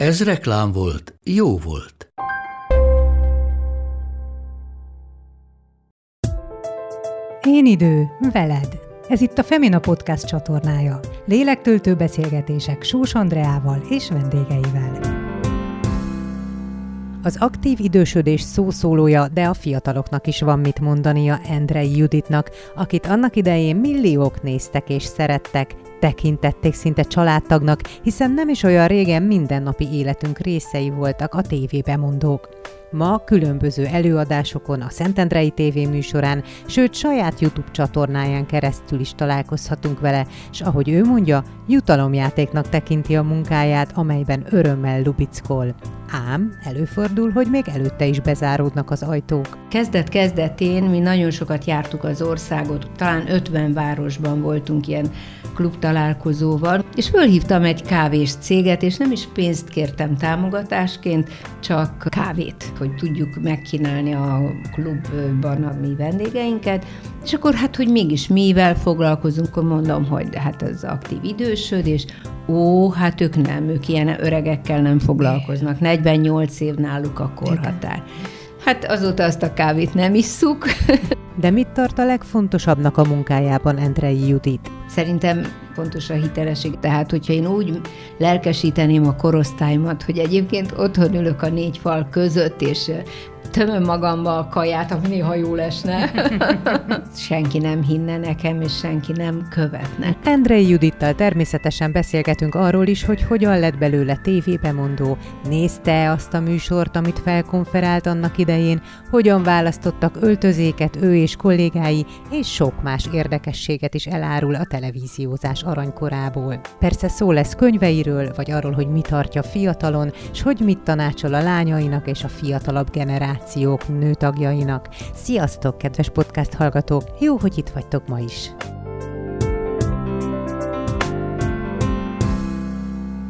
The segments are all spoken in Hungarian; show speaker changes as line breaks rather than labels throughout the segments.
Ez reklám volt, jó volt.
Én idő, veled. Ez itt a Femina Podcast csatornája. Lélektöltő beszélgetések Sós Andreával és vendégeivel. Az aktív idősödés szószólója, de a fiataloknak is van mit mondania Endrei Juditnak, akit annak idején milliók néztek és szerettek, tekintették szinte családtagnak, hiszen nem is olyan régen mindennapi életünk részei voltak a tévébemondók. Ma különböző előadásokon, a Szentendrei TV műsorán, sőt saját YouTube csatornáján keresztül is találkozhatunk vele, és ahogy ő mondja, jutalomjátéknak tekinti a munkáját, amelyben örömmel lubickol. Ám előfordul, hogy még előtte is bezáródnak az ajtók.
Kezdet-kezdetén mi nagyon sokat jártuk az országot, talán 50 városban voltunk ilyen klub találkozóval, és fölhívtam egy kávés céget, és nem is pénzt kértem támogatásként, csak kávét, hogy tudjuk megkínálni a klubban a mi vendégeinket, és akkor hát, hogy mégis mivel foglalkozunk, akkor mondom, hogy hát az aktív idősödés, ó, hát ők nem, ők ilyen öregekkel nem foglalkoznak, 48 év náluk a korhatár. Hát azóta azt a kávét nem isszuk.
De mit tart a legfontosabbnak a munkájában Endrei Judit?
Szerintem fontos a hitelesség. Tehát, hogyha én úgy lelkesíteném a korosztályomat, hogy egyébként otthon ülök a négy fal között, és tömöm magamba a kaját, ami néha jó lesne. senki nem hinne nekem, és senki nem követne.
Endrei Judittal természetesen beszélgetünk arról is, hogy hogyan lett belőle tévébemondó, nézte azt a műsort, amit felkonferált annak idején, hogyan választottak öltözéket ő és kollégái, és sok más érdekességet is elárul a televíziózás aranykorából. Persze szó lesz könyveiről, vagy arról, hogy mi tartja fiatalon, és hogy mit tanácsol a lányainak és a fiatalabb generáció generációk nőtagjainak. Sziasztok, kedves podcast hallgatók! Jó, hogy itt vagytok ma is!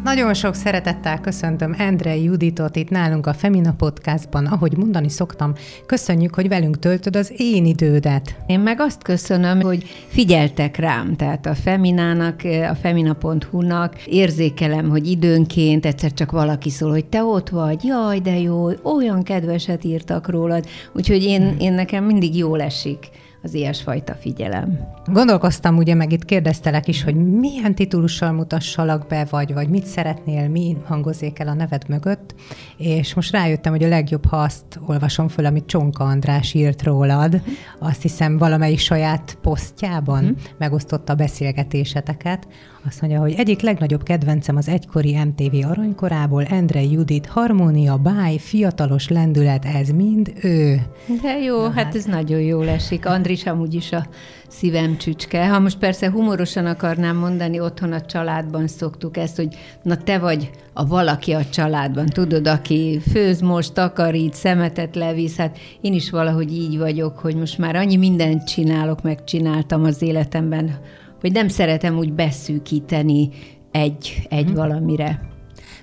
Nagyon sok szeretettel köszöntöm Endre Juditot itt nálunk a Femina Podcastban. Ahogy mondani szoktam, köszönjük, hogy velünk töltöd az én idődet.
Én meg azt köszönöm, hogy figyeltek rám, tehát a Feminának, a femina.hu-nak érzékelem, hogy időnként egyszer csak valaki szól, hogy te ott vagy, jaj, de jó, olyan kedveset írtak rólad, úgyhogy én, én nekem mindig jól esik az ilyesfajta figyelem.
Gondolkoztam ugye, meg itt kérdeztelek is, hogy milyen titulussal mutassalak be, vagy, vagy mit szeretnél, mi hangozzék el a neved mögött, és most rájöttem, hogy a legjobb, ha azt olvasom föl, amit Csonka András írt rólad, azt hiszem valamelyik saját posztjában hmm. megosztotta a beszélgetéseteket, azt mondja, hogy egyik legnagyobb kedvencem az egykori MTV aranykorából, Endre Judit, harmónia, báj, fiatalos lendület, ez mind ő.
De jó, hát, hát ez nagyon jó esik. Andris amúgy is a szívem csücske. Ha most persze humorosan akarnám mondani, otthon a családban szoktuk ezt, hogy na te vagy a valaki a családban, tudod, aki főz most, takarít, szemetet levisz, hát én is valahogy így vagyok, hogy most már annyi mindent csinálok, megcsináltam az életemben, hogy nem szeretem úgy beszűkíteni egy, egy hmm. valamire.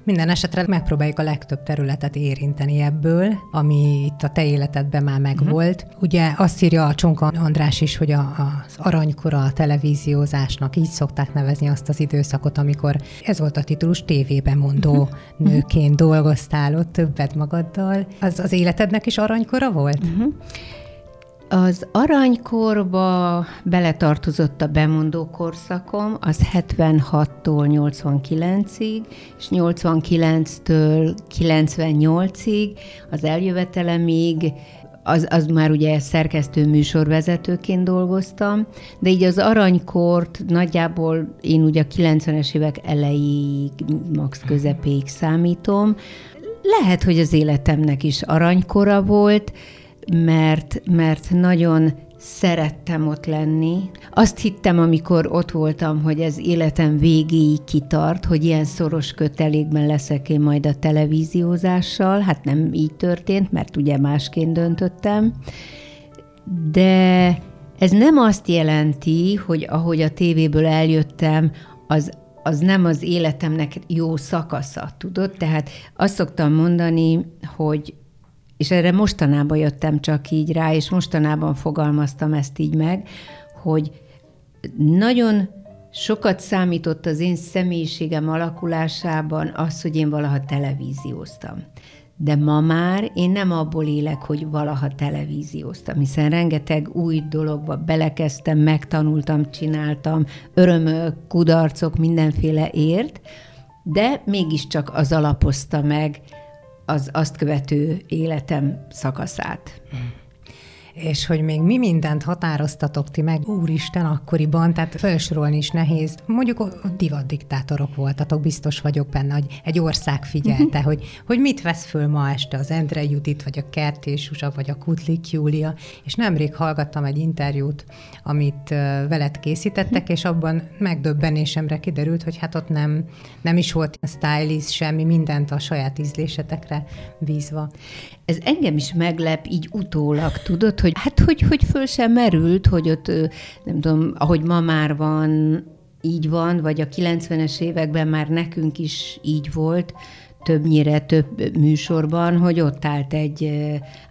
Minden esetre megpróbáljuk a legtöbb területet érinteni ebből, ami itt a te életedben már megvolt. Uh-huh. Ugye azt írja a Csonka András is, hogy a, az aranykora a televíziózásnak, így szokták nevezni azt az időszakot, amikor ez volt a titulus, tévében mondó uh-huh. nőként dolgoztál ott többet magaddal. Az az életednek is aranykora volt? Uh-huh.
Az aranykorba beletartozott a bemondó korszakom, az 76-tól 89-ig, és 89-től 98-ig, az eljövetelemig, az, az már ugye szerkesztő műsorvezetőként dolgoztam, de így az aranykort nagyjából én ugye a 90-es évek elejéig, max közepéig számítom. Lehet, hogy az életemnek is aranykora volt, mert, mert nagyon szerettem ott lenni. Azt hittem, amikor ott voltam, hogy ez életem végéig kitart, hogy ilyen szoros kötelékben leszek én majd a televíziózással. Hát nem így történt, mert ugye másként döntöttem. De ez nem azt jelenti, hogy ahogy a tévéből eljöttem, az az nem az életemnek jó szakasza, tudod? Tehát azt szoktam mondani, hogy és erre mostanában jöttem csak így rá, és mostanában fogalmaztam ezt így meg, hogy nagyon sokat számított az én személyiségem alakulásában az, hogy én valaha televízióztam. De ma már én nem abból élek, hogy valaha televízióztam, hiszen rengeteg új dologba belekezdtem, megtanultam, csináltam, örömök, kudarcok, mindenféle ért, de mégiscsak az alapozta meg az azt követő életem szakaszát. Hmm
és hogy még mi mindent határoztatok ti meg, úristen, akkoriban, tehát felsorolni is nehéz. Mondjuk divadiktátorok voltatok, biztos vagyok benne, hogy egy ország figyelte, hogy, hogy mit vesz föl ma este az Endre Judit, vagy a Kertés Zsuzsa, vagy a Kutlik Júlia, és nemrég hallgattam egy interjút, amit veled készítettek, és abban megdöbbenésemre kiderült, hogy hát ott nem, nem is volt stylist, semmi, mindent a saját ízlésetekre bízva.
Ez engem is meglep így utólag, tudod, hogy hát hogy, hogy föl sem merült, hogy ott, nem tudom, ahogy ma már van, így van, vagy a 90-es években már nekünk is így volt, többnyire több műsorban, hogy ott állt egy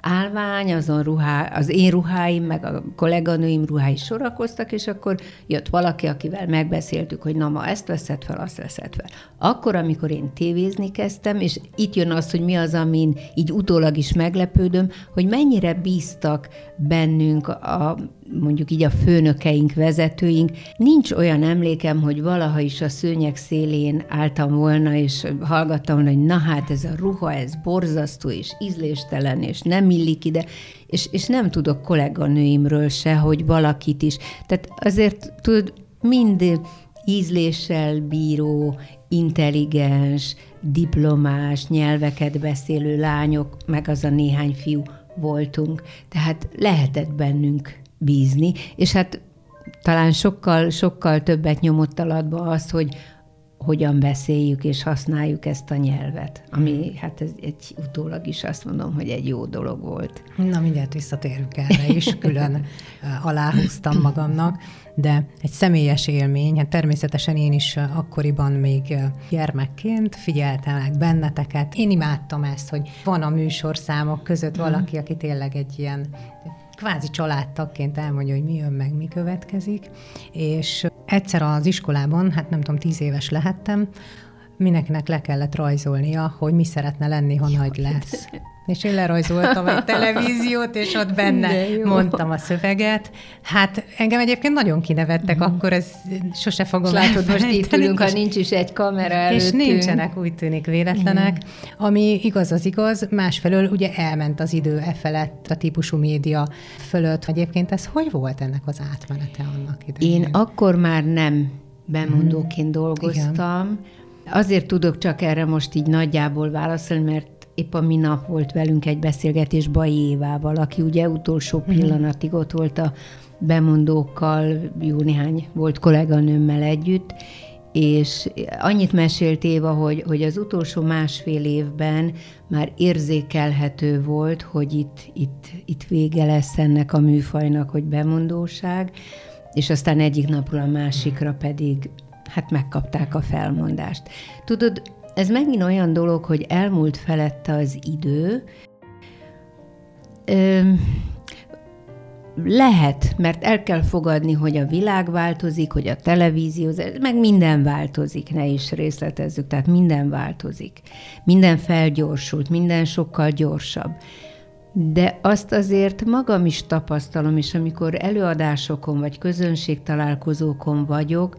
állvány, azon ruhá, az én ruháim, meg a kolléganőim ruhái sorakoztak, és akkor jött valaki, akivel megbeszéltük, hogy na ma ezt veszed fel, azt veszed fel. Akkor, amikor én tévézni kezdtem, és itt jön az, hogy mi az, amin így utólag is meglepődöm, hogy mennyire bíztak bennünk a mondjuk így a főnökeink, vezetőink. Nincs olyan emlékem, hogy valaha is a szőnyek szélén álltam volna, és hallgattam, hogy na hát ez a ruha, ez borzasztó, és ízléstelen, és nem illik ide, és, és nem tudok kolléganőimről se, hogy valakit is. Tehát azért tud mind ízléssel bíró, intelligens, diplomás, nyelveket beszélő lányok, meg az a néhány fiú voltunk. Tehát lehetett bennünk bízni, és hát talán sokkal, sokkal többet nyomott alatba az, hogy hogyan beszéljük és használjuk ezt a nyelvet, ami hát ez egy utólag is azt mondom, hogy egy jó dolog volt.
Na mindjárt visszatérünk erre is, külön aláhúztam magamnak, de egy személyes élmény, hát természetesen én is akkoriban még gyermekként figyeltem meg benneteket. Én imádtam ezt, hogy van a műsorszámok között valaki, aki tényleg egy ilyen kvázi családtagként elmondja, hogy mi jön meg, mi következik, és egyszer az iskolában, hát nem tudom, tíz éves lehettem, mindenkinek le kellett rajzolnia, hogy mi szeretne lenni, ha nagy lesz. És én lerajzoltam egy televíziót, és ott benne mondtam a szöveget. Hát engem egyébként nagyon kinevettek, mm. akkor ez sose fogom
Látod, most itt ülünk, ha nincs is egy kamera előttünk.
És nincsenek, úgy tűnik véletlenek. Mm. Ami igaz, az igaz. Másfelől ugye elment az idő e felett, a típusú média fölött. Egyébként ez hogy volt ennek az átmenete annak idején?
Én akkor már nem bemondóként mm. dolgoztam. Igen. Azért tudok csak erre most így nagyjából válaszolni, mert épp a minap volt velünk egy beszélgetés Bajé Évával, aki ugye utolsó mhm. pillanatig ott volt a bemondókkal, jó néhány volt kolléganőmmel együtt, és annyit mesélt Éva, hogy, hogy az utolsó másfél évben már érzékelhető volt, hogy itt, itt, itt vége lesz ennek a műfajnak, hogy bemondóság, és aztán egyik napról a másikra pedig hát megkapták a felmondást. Tudod, ez megint olyan dolog, hogy elmúlt felette az idő. Ö, lehet, mert el kell fogadni, hogy a világ változik, hogy a televízió, meg minden változik, ne is részletezzük, tehát minden változik. Minden felgyorsult, minden sokkal gyorsabb. De azt azért magam is tapasztalom, és amikor előadásokon vagy közönségtalálkozókon vagyok,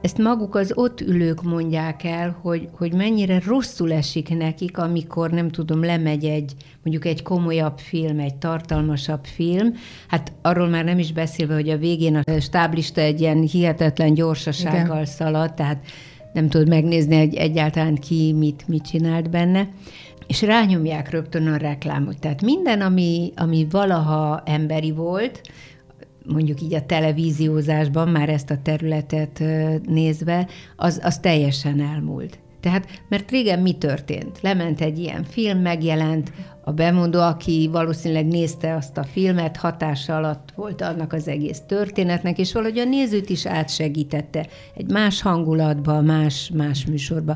ezt maguk az ott ülők mondják el, hogy, hogy mennyire rosszul esik nekik, amikor nem tudom, lemegy egy, mondjuk egy komolyabb film, egy tartalmasabb film. Hát arról már nem is beszélve, hogy a végén a stáblista egy ilyen hihetetlen gyorsasággal Igen. szalad, tehát nem tudod megnézni, hogy egyáltalán ki mit, mit csinált benne. és rányomják rögtön a reklámot. Tehát minden, ami, ami valaha emberi volt, mondjuk így a televíziózásban már ezt a területet nézve, az, az teljesen elmúlt. Tehát, mert régen mi történt? Lement egy ilyen film, megjelent, a bemondó, aki valószínűleg nézte azt a filmet, hatása alatt volt annak az egész történetnek, és valahogy a nézőt is átsegítette egy más hangulatba, más, más műsorba.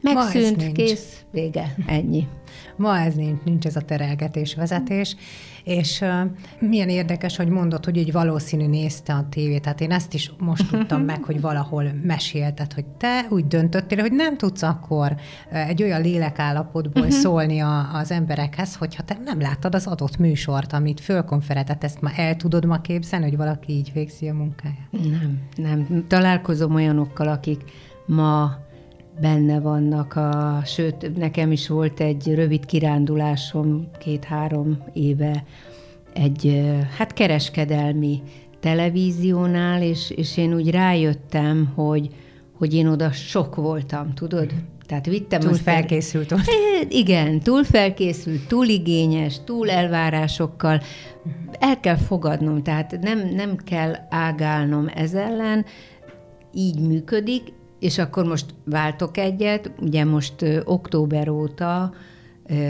Megszűnt, kész, vége, ennyi.
Ma ez nincs, nincs ez a terelgetés, vezetés, és uh, milyen érdekes, hogy mondod, hogy egy valószínű nézte a tévét, tehát én ezt is most tudtam meg, hogy valahol mesélted, hogy te úgy döntöttél, hogy nem tudsz akkor egy olyan lélekállapotból uh-huh. szólni a, az emberekhez, hogyha te nem láttad az adott műsort, amit fölkonferetett, ezt már el tudod ma képzelni, hogy valaki így végzi a munkáját?
Nem, nem. Találkozom olyanokkal, akik ma benne vannak, a, sőt, nekem is volt egy rövid kirándulásom két-három éve egy hát kereskedelmi televíziónál, és, és én úgy rájöttem, hogy, hogy én oda sok voltam, tudod?
Tehát vittem túl felkészült ott.
Igen, túl felkészült, túl igényes, túl elvárásokkal. El kell fogadnom, tehát nem, nem kell ágálnom ez ellen, így működik, és akkor most váltok egyet, ugye most ö, október óta,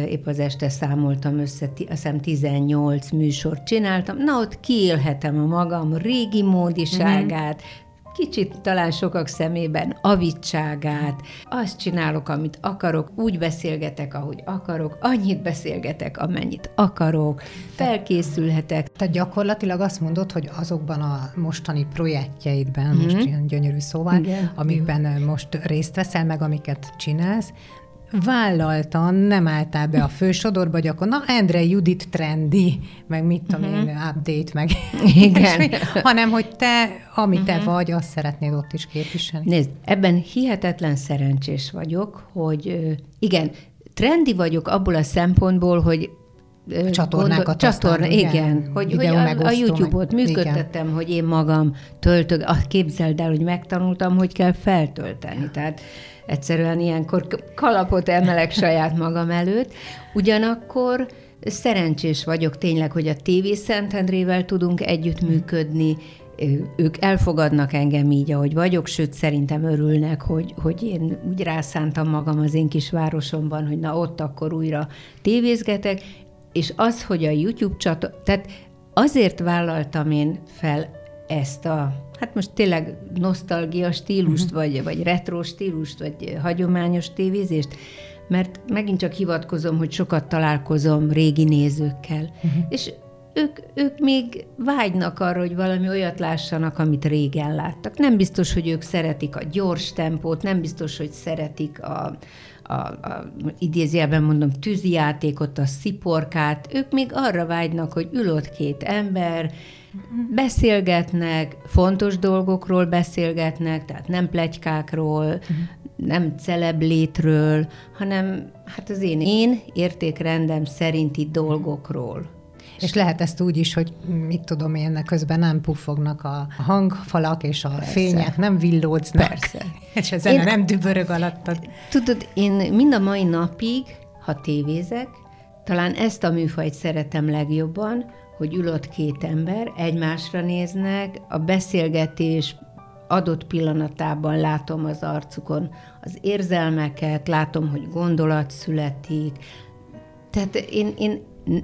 épp az este számoltam össze, azt hiszem 18 műsort csináltam, na ott kiélhetem a magam régi módiságát, mm-hmm kicsit talán sokak szemében avitságát, azt csinálok, amit akarok, úgy beszélgetek, ahogy akarok, annyit beszélgetek, amennyit akarok, felkészülhetek.
Tehát gyakorlatilag azt mondod, hogy azokban a mostani projektjeidben, mm-hmm. most ilyen gyönyörű szóval, Igen. amikben Igen. most részt veszel, meg amiket csinálsz, vállaltan nem álltál be a fősodorba, hogy akkor na, Endre Judit trendi, meg mit tudom uh-huh. én, update, meg Igen. hanem hogy te, ami uh-huh. te mhm. vagy, azt szeretnéd ott is képviselni.
Nézd, ebben hihetetlen szerencsés vagyok, hogy igen, trendi vagyok abból a szempontból, hogy
a csatornákat
csatorna, igen, igen, hogy, hogy a, a YouTube-ot működtettem, igen. hogy én magam töltök, képzeld el, hogy megtanultam, hogy kell feltölteni. Tehát egyszerűen ilyenkor kalapot emelek saját magam előtt. Ugyanakkor szerencsés vagyok tényleg, hogy a TV Szentendrével tudunk együttműködni, ők elfogadnak engem így, ahogy vagyok, sőt szerintem örülnek, hogy, hogy én úgy rászántam magam az én kis városomban, hogy na ott akkor újra tévézgetek, és az, hogy a YouTube csatorna, tehát azért vállaltam én fel ezt a, hát most tényleg nosztalgia stílust, uh-huh. vagy, vagy retro stílust, vagy hagyományos tévézést, mert megint csak hivatkozom, hogy sokat találkozom régi nézőkkel, uh-huh. és ők, ők még vágynak arra, hogy valami olyat lássanak, amit régen láttak. Nem biztos, hogy ők szeretik a gyors tempót, nem biztos, hogy szeretik a, a, a idézőjelben mondom, tűzijátékot, a sziporkát, ők még arra vágynak, hogy ülött két ember, beszélgetnek, fontos dolgokról beszélgetnek, tehát nem plegykákról, uh-huh. nem celeblétről, hanem hát az én, én értékrendem szerinti dolgokról.
És lehet ezt úgy is, hogy mit tudom én, közben nem puffognak a hangfalak, és a Persze. fények nem villódznak. Persze. és a zene én, nem dübörög alattad.
Tudod, én mind a mai napig, ha tévézek, talán ezt a műfajt szeretem legjobban, hogy ülött két ember, egymásra néznek, a beszélgetés adott pillanatában látom az arcukon az érzelmeket, látom, hogy gondolat születik. Tehát én, én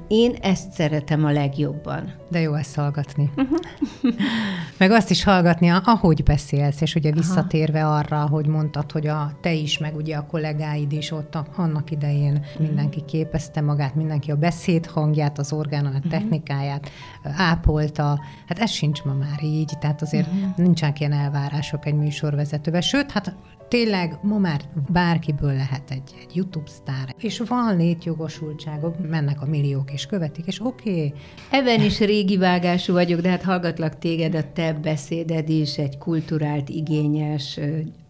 én ezt szeretem a legjobban.
De jó ezt hallgatni. Meg azt is hallgatni, ahogy beszélsz, és ugye visszatérve Aha. arra, hogy mondtad, hogy a te is, meg ugye a kollégáid is ott annak idején uh-huh. mindenki képezte magát, mindenki a beszéd hangját, az orgánum, a technikáját uh-huh. ápolta. Hát ez sincs ma már így, tehát azért uh-huh. nincsenek ilyen elvárások egy műsorvezetővel. Sőt, hát tényleg ma már bárkiből lehet egy, egy YouTube sztár, és van létjogosultságok, mennek a milliók és követik, és oké. Okay.
Ebben is régi vágású vagyok, de hát hallgatlak téged, a te beszéded is egy kulturált, igényes,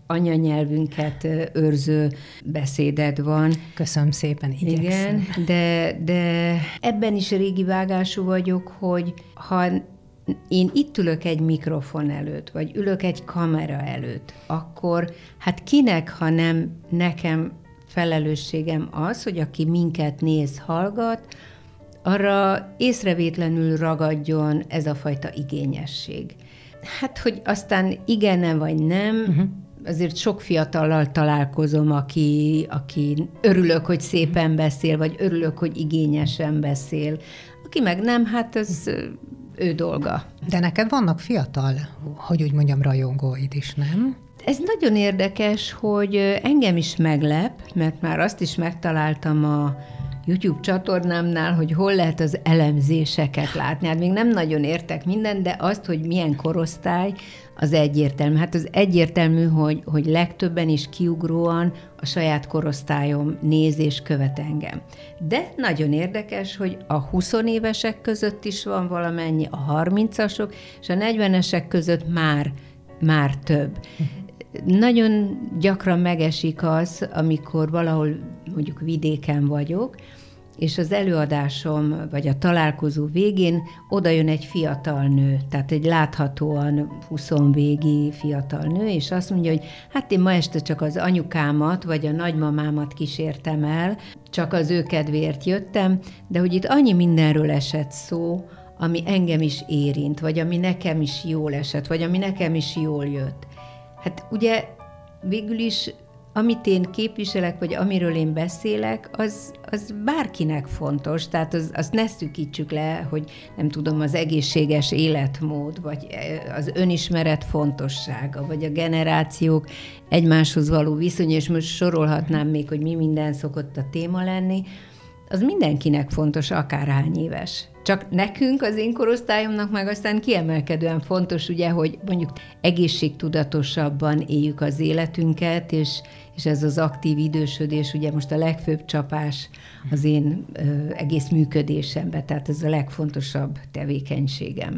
anyanyelvünket őrző beszéded van.
Köszönöm szépen, igyekszem.
Igen, de, de ebben is régi vágású vagyok, hogy ha én itt ülök egy mikrofon előtt, vagy ülök egy kamera előtt, akkor hát kinek, ha nem nekem felelősségem az, hogy aki minket néz, hallgat, arra észrevétlenül ragadjon ez a fajta igényesség. Hát, hogy aztán igen vagy nem, uh-huh. azért sok fiatallal találkozom, aki, aki örülök, hogy szépen beszél, vagy örülök, hogy igényesen beszél. Aki meg nem, hát ez ő dolga.
De neked vannak fiatal, hogy úgy mondjam, rajongóid is, nem?
Ez nagyon érdekes, hogy engem is meglep, mert már azt is megtaláltam a YouTube csatornámnál, hogy hol lehet az elemzéseket látni. Hát még nem nagyon értek minden, de azt, hogy milyen korosztály, az egyértelmű. Hát az egyértelmű, hogy, hogy legtöbben is kiugróan a saját korosztályom néz és követ engem. De nagyon érdekes, hogy a 20 évesek között is van valamennyi, a 30-asok, és a 40-esek között már, már több. Nagyon gyakran megesik az, amikor valahol mondjuk vidéken vagyok, és az előadásom, vagy a találkozó végén oda jön egy fiatal nő, tehát egy láthatóan 20 végi fiatal nő, és azt mondja, hogy hát én ma este csak az anyukámat, vagy a nagymamámat kísértem el, csak az ő kedvéért jöttem, de hogy itt annyi mindenről esett szó, ami engem is érint, vagy ami nekem is jól esett, vagy ami nekem is jól jött. Hát ugye végül is amit én képviselek, vagy amiről én beszélek, az, az bárkinek fontos, tehát az, azt ne szűkítsük le, hogy nem tudom, az egészséges életmód, vagy az önismeret fontossága, vagy a generációk egymáshoz való viszony, és most sorolhatnám még, hogy mi minden szokott a téma lenni, az mindenkinek fontos, akárhány éves. Csak nekünk, az én korosztályomnak meg aztán kiemelkedően fontos, ugye, hogy mondjuk egészségtudatosabban éljük az életünket, és, és ez az aktív idősödés, ugye most a legfőbb csapás az én ö, egész működésemben, tehát ez a legfontosabb tevékenységem.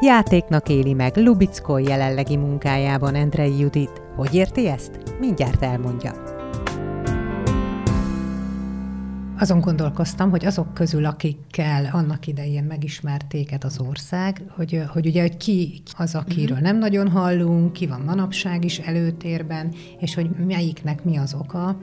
Játéknak éli meg Lubickó jelenlegi munkájában Endrei Judit. Hogy érti ezt? Mindjárt elmondja. Azon gondolkoztam, hogy azok közül, akikkel annak idején megismertéket az ország, hogy, hogy ugye, hogy ki az, akiről mhm. nem nagyon hallunk, ki van manapság is előtérben, és hogy melyiknek mi az oka.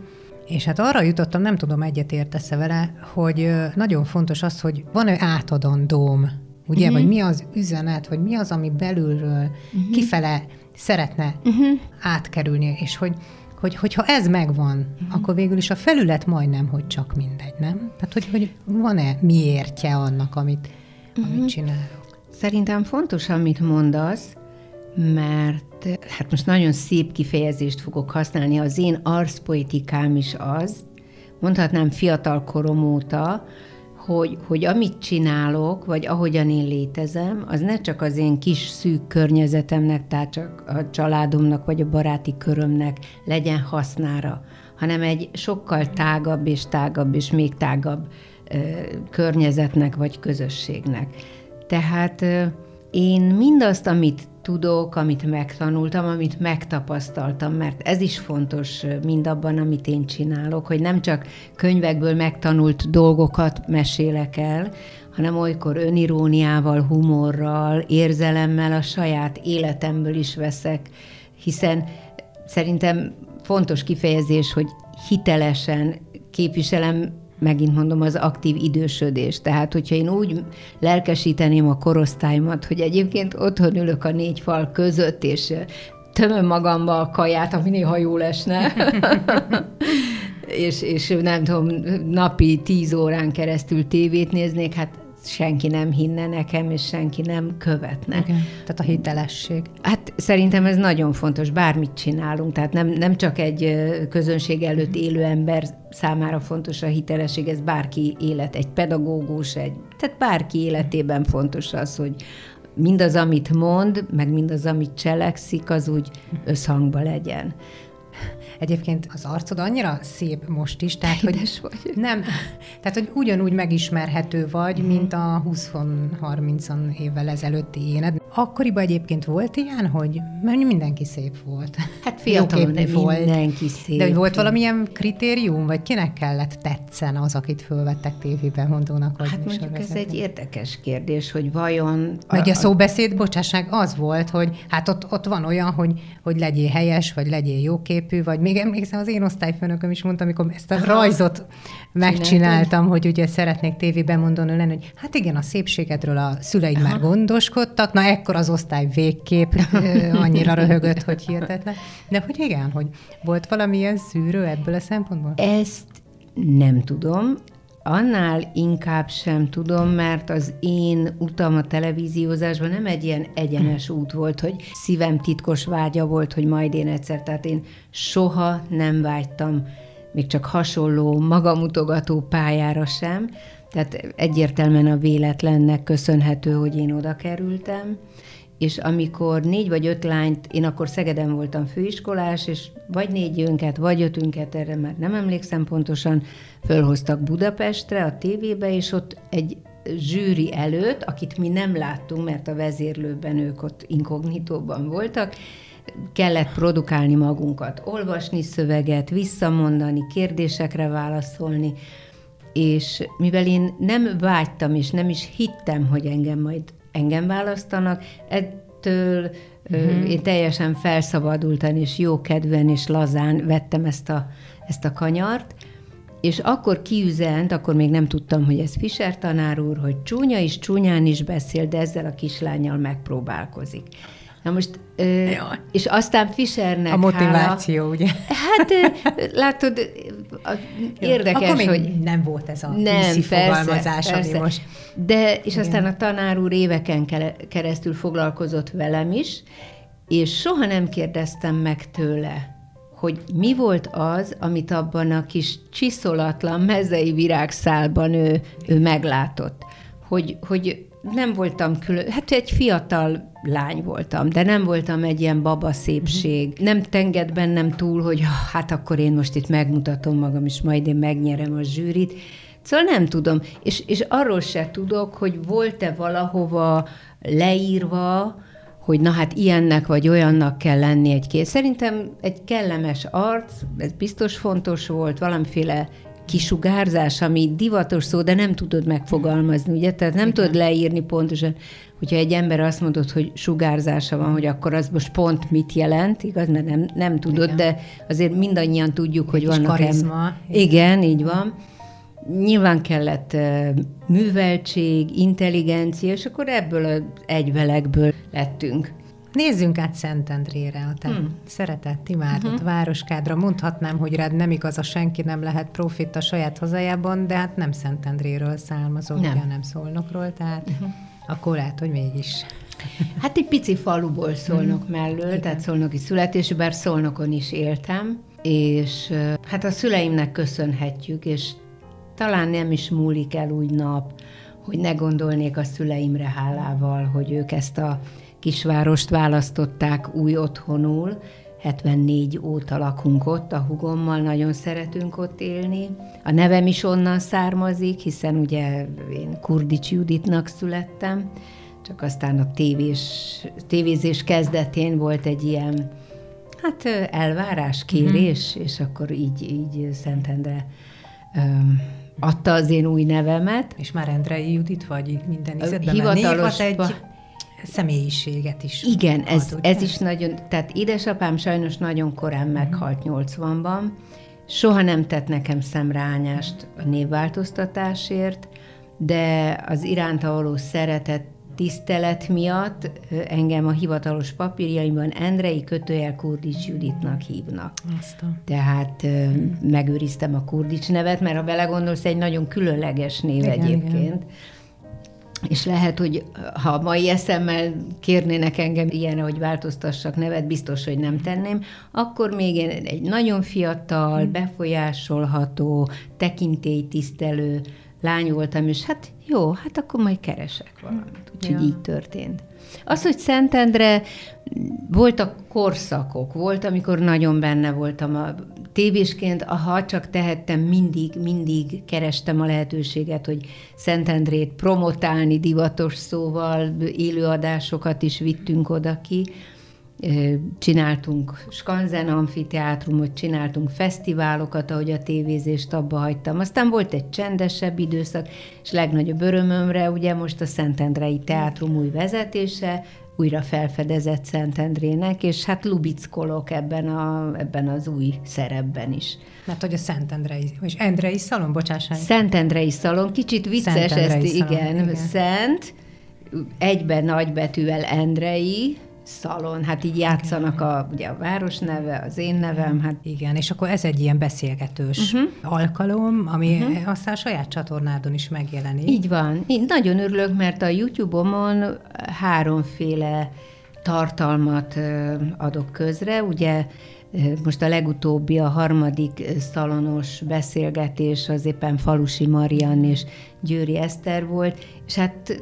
És hát arra jutottam, nem tudom, egyet értesz vele, hogy nagyon fontos az, hogy van-e átadandóm, ugye, uh-huh. vagy mi az üzenet, vagy mi az, ami belülről uh-huh. kifele szeretne uh-huh. átkerülni, és hogy hogy, hogyha ez megvan, uh-huh. akkor végül is a felület majdnem, hogy csak mindegy, nem? Tehát, hogy, hogy van-e miértje annak, amit, uh-huh. amit csinálok?
Szerintem fontos, amit mondasz, mert hát most nagyon szép kifejezést fogok használni, az én arszpoetikám is az, mondhatnám fiatal korom óta, hogy, hogy amit csinálok, vagy ahogyan én létezem, az ne csak az én kis szűk környezetemnek, tehát csak a családomnak, vagy a baráti körömnek legyen hasznára, hanem egy sokkal tágabb és tágabb és még tágabb ö, környezetnek vagy közösségnek. Tehát ö, én mindazt, amit tudok, amit megtanultam, amit megtapasztaltam, mert ez is fontos mindabban, amit én csinálok, hogy nem csak könyvekből megtanult dolgokat mesélek el, hanem olykor öniróniával, humorral, érzelemmel a saját életemből is veszek, hiszen szerintem fontos kifejezés, hogy hitelesen képviselem megint mondom, az aktív idősödés. Tehát, hogyha én úgy lelkesíteném a korosztályomat, hogy egyébként otthon ülök a négy fal között, és tömöm magamba a kaját, ami néha jól esne, és, és nem tudom, napi tíz órán keresztül tévét néznék, hát senki nem hinne nekem, és senki nem követne.
Igen. Tehát a hitelesség.
Hát szerintem ez nagyon fontos, bármit csinálunk, tehát nem, nem csak egy közönség előtt élő ember számára fontos a hitelesség, ez bárki élet, egy pedagógus, egy, tehát bárki életében fontos az, hogy mindaz, amit mond, meg mindaz, amit cselekszik, az úgy összhangba legyen.
Egyébként az arcod annyira szép most is, tehát hogy vagy. nem, tehát hogy ugyanúgy megismerhető vagy, mm. mint a 20-30 évvel ezelőtti éned. akkoriban egyébként volt ilyen, hogy mindenki szép volt.
Hát fiatalon
Jóképű
volt. mindenki szép.
De hogy volt valamilyen kritérium, vagy kinek kellett tetszen az, akit fölvettek tévében mondónak? Vagy
hát mondjuk ez egy érdekes kérdés, hogy vajon...
Meg a, a szóbeszéd, bocsásság, az volt, hogy hát ott, ott van olyan, hogy, hogy legyél helyes, vagy legyél jóképű, vagy még emlékszem, az én osztályfőnököm is mondta, amikor ezt a rajzot megcsináltam, hogy ugye szeretnék tévében mondani lenni, hogy hát igen, a szépségedről a szüleid Aha. már gondoskodtak, na ekkor az osztály végképp annyira röhögött, hogy hihetetlen. De hogy igen, hogy volt valamilyen szűrő ebből a szempontból?
Ezt nem tudom. Annál inkább sem tudom, mert az én utam a televíziózásban nem egy ilyen egyenes út volt, hogy szívem titkos vágya volt, hogy majd én egyszer, tehát én soha nem vágytam még csak hasonló magamutogató pályára sem, tehát egyértelműen a véletlennek köszönhető, hogy én oda kerültem, és amikor négy vagy öt lányt, én akkor Szegeden voltam főiskolás, és vagy négy önket, vagy ötünket, erre már nem emlékszem pontosan, fölhoztak Budapestre, a tévébe, és ott egy zsűri előtt, akit mi nem láttunk, mert a vezérlőben ők ott inkognitóban voltak, kellett produkálni magunkat, olvasni szöveget, visszamondani, kérdésekre válaszolni, és mivel én nem vágytam, és nem is hittem, hogy engem majd engem választanak, ettől uh-huh. én teljesen felszabadultan és jókedven és lazán vettem ezt a, ezt a kanyart, és akkor kiüzent, akkor még nem tudtam, hogy ez Fischer tanár úr, hogy csúnya is, csúnyán is beszél, de ezzel a kislányjal megpróbálkozik. Na most, ö, és aztán Fischernek
A motiváció,
hála,
ugye?
Hát látod, érdekes,
Akkor még
hogy...
nem volt ez a
nem,
fogalmazás,
persze,
ami most...
De, és Igen. aztán a tanár úr éveken keresztül foglalkozott velem is, és soha nem kérdeztem meg tőle, hogy mi volt az, amit abban a kis csiszolatlan mezei virágszálban ő, ő meglátott. Hogy, hogy nem voltam külön, hát egy fiatal lány voltam, de nem voltam egy ilyen baba szépség. Nem tenged bennem túl, hogy hát akkor én most itt megmutatom magam, és majd én megnyerem a zsűrit. Szóval nem tudom. És, és arról se tudok, hogy volt-e valahova leírva, hogy na hát ilyennek vagy olyannak kell lenni egy két. Szerintem egy kellemes arc, ez biztos fontos volt, valamiféle kisugárzás, ami divatos szó, de nem tudod megfogalmazni, ugye? Tehát nem Igen. tudod leírni pontosan, hogyha egy ember azt mondod, hogy sugárzása van, hogy akkor az most pont mit jelent, igaz? Mert nem, nem tudod, Igen. de azért mindannyian tudjuk, hogy vannak...
Karizma. Em-
Igen, így van. Nyilván kellett műveltség, intelligencia, és akkor ebből az egyvelekből lettünk.
Nézzünk át Szentendrére, a te hmm. szeretett, imádott uh-huh. városkádra. Mondhatnám, hogy rád nem igaz, a senki nem lehet profit a saját hazájában, de hát nem Szentendréről származol, nem. ugye nem Szolnokról, tehát uh-huh. akkor lehet, hogy mégis.
Hát egy pici faluból Szolnok uh-huh. mellől, Igen. tehát Szolnoki születésű, bár Szolnokon is éltem, és hát a szüleimnek köszönhetjük, és talán nem is múlik el úgy nap, hogy ne gondolnék a szüleimre hálával, hogy ők ezt a kisvárost választották új otthonul, 74 óta lakunk ott, a hugommal nagyon szeretünk ott élni. A nevem is onnan származik, hiszen ugye én Kurdics Juditnak születtem, csak aztán a tévés, tévézés kezdetén volt egy ilyen hát elvárás, kérés, mm. és akkor így, így Szentendre um, adta az én új nevemet.
És már Endrei Judit vagy minden izetben? Hivatalos, egy személyiséget is.
Igen, ad, ez, ez is nagyon, tehát édesapám sajnos nagyon korán meghalt 80-ban, soha nem tett nekem szemrányást a névváltoztatásért, de az iránta való szeretet, tisztelet miatt engem a hivatalos papírjaimban Endrei kötőjel Kurdics Juditnak hívnak. Aztán. Tehát megőriztem a Kurdics nevet, mert ha belegondolsz, egy nagyon különleges név igen, egyébként. Igen és lehet, hogy ha a mai eszemmel kérnének engem ilyen, hogy változtassak nevet, biztos, hogy nem tenném, akkor még én egy nagyon fiatal, befolyásolható, tekintélytisztelő lány voltam, és hát jó, hát akkor majd keresek valamit. Úgyhogy ja. így történt. Az, hogy Szentendre voltak korszakok, volt, amikor nagyon benne voltam a tévésként, ha csak tehettem, mindig, mindig kerestem a lehetőséget, hogy Szentendrét promotálni divatos szóval, élőadásokat is vittünk oda ki csináltunk Skanzen amfiteátrumot, csináltunk fesztiválokat, ahogy a tévézést abba hagytam. Aztán volt egy csendesebb időszak, és legnagyobb örömömre ugye most a Szentendrei Teátrum új vezetése, újra felfedezett Szentendrének, és hát lubickolok ebben, a, ebben az új szerepben is.
Mert hogy a Szentendrei, és Endrei szalon, bocsássák.
Szentendrei szalon, kicsit vicces ezt, igen, igen, Szent, egyben nagybetűvel Endrei, szalon, hát így játszanak a, ugye a város neve, az én nevem. Hát...
Igen, és akkor ez egy ilyen beszélgetős uh-huh. alkalom, ami uh-huh. aztán a saját csatornádon is megjelenik.
Így van. Én nagyon örülök, mert a YouTube-omon háromféle tartalmat adok közre, ugye most a legutóbbi, a harmadik szalonos beszélgetés az éppen Falusi Marian és Győri Eszter volt, és hát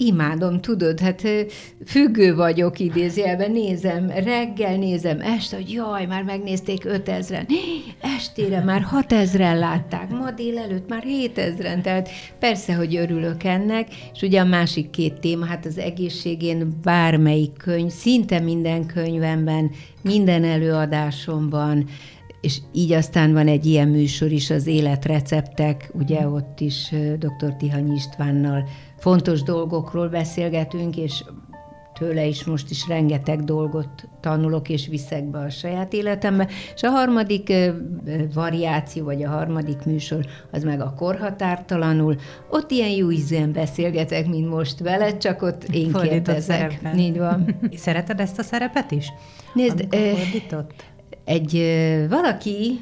imádom, tudod, hát függő vagyok idézőjelben, nézem, reggel nézem, este, hogy jaj, már megnézték 5000-en, estére már 6000-en látták, ma délelőtt már 7000-en, tehát persze, hogy örülök ennek, és ugye a másik két téma, hát az egészségén bármelyik könyv, szinte minden könyvemben, minden előadásomban, és így aztán van egy ilyen műsor is, az életreceptek, ugye ott is dr. Tihany Istvánnal fontos dolgokról beszélgetünk, és tőle is most is rengeteg dolgot tanulok és viszek be a saját életembe. És a harmadik variáció, vagy a harmadik műsor, az meg a korhatártalanul. Ott ilyen jó ízűen beszélgetek, mint most veled, csak ott én Fordított kérdezek. Így van.
Szereted ezt a szerepet is?
Nézd, egy valaki,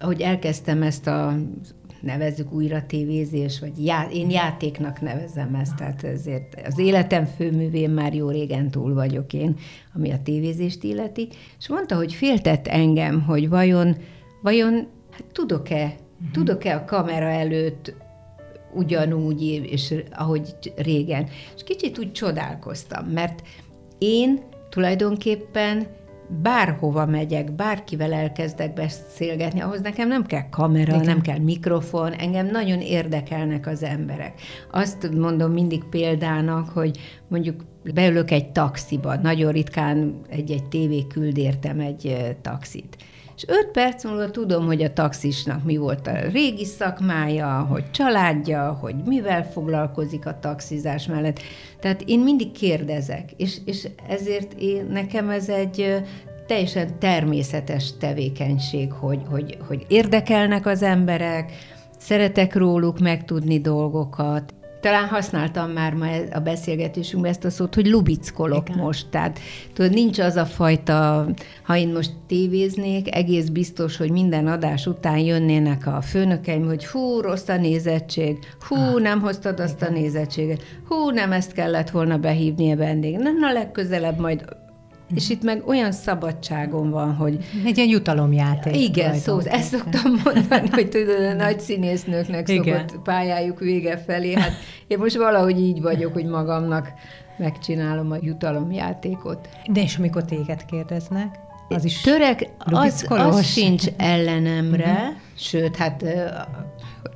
ahogy elkezdtem ezt a nevezzük újra tévézés, vagy já, én játéknak nevezem ezt, tehát ezért az életem főművén már jó régen túl vagyok én, ami a tévézést illeti, és mondta, hogy féltett engem, hogy vajon, vajon hát tudok-e, uh-huh. tudok-e a kamera előtt ugyanúgy, és ahogy régen. És kicsit úgy csodálkoztam, mert én tulajdonképpen bárhova megyek, bárkivel elkezdek beszélgetni, ahhoz nekem nem kell kamera, Igen. nem kell mikrofon, engem nagyon érdekelnek az emberek. Azt mondom mindig példának, hogy mondjuk beülök egy taxiba, nagyon ritkán egy-egy tévé küld értem egy taxit. És öt perc múlva tudom, hogy a taxisnak mi volt a régi szakmája, hogy családja, hogy mivel foglalkozik a taxizás mellett. Tehát én mindig kérdezek, és, és ezért én, nekem ez egy teljesen természetes tevékenység, hogy, hogy, hogy érdekelnek az emberek, szeretek róluk megtudni dolgokat, talán használtam már ma a beszélgetésünkben ezt a szót, hogy lubickolok Igen. most. Tehát tudod, nincs az a fajta, ha én most tévéznék, egész biztos, hogy minden adás után jönnének a főnökeim, hogy hú, rossz a nézettség, hú, ah, nem hoztad azt Igen. a nézettséget, hú, nem ezt kellett volna behívni a vendég. Na, na legközelebb majd és itt meg olyan szabadságom van, hogy...
Egy ilyen jutalomjáték.
Igen, szó, ezt szoktam mondani, hogy tudod, a nagy színésznőknek Igen. szokott pályájuk vége felé. Hát én most valahogy így vagyok, hogy magamnak megcsinálom a jutalomjátékot.
De és amikor téged kérdeznek? Az is
Törek, az, az sincs ellenemre, uh-huh. sőt, hát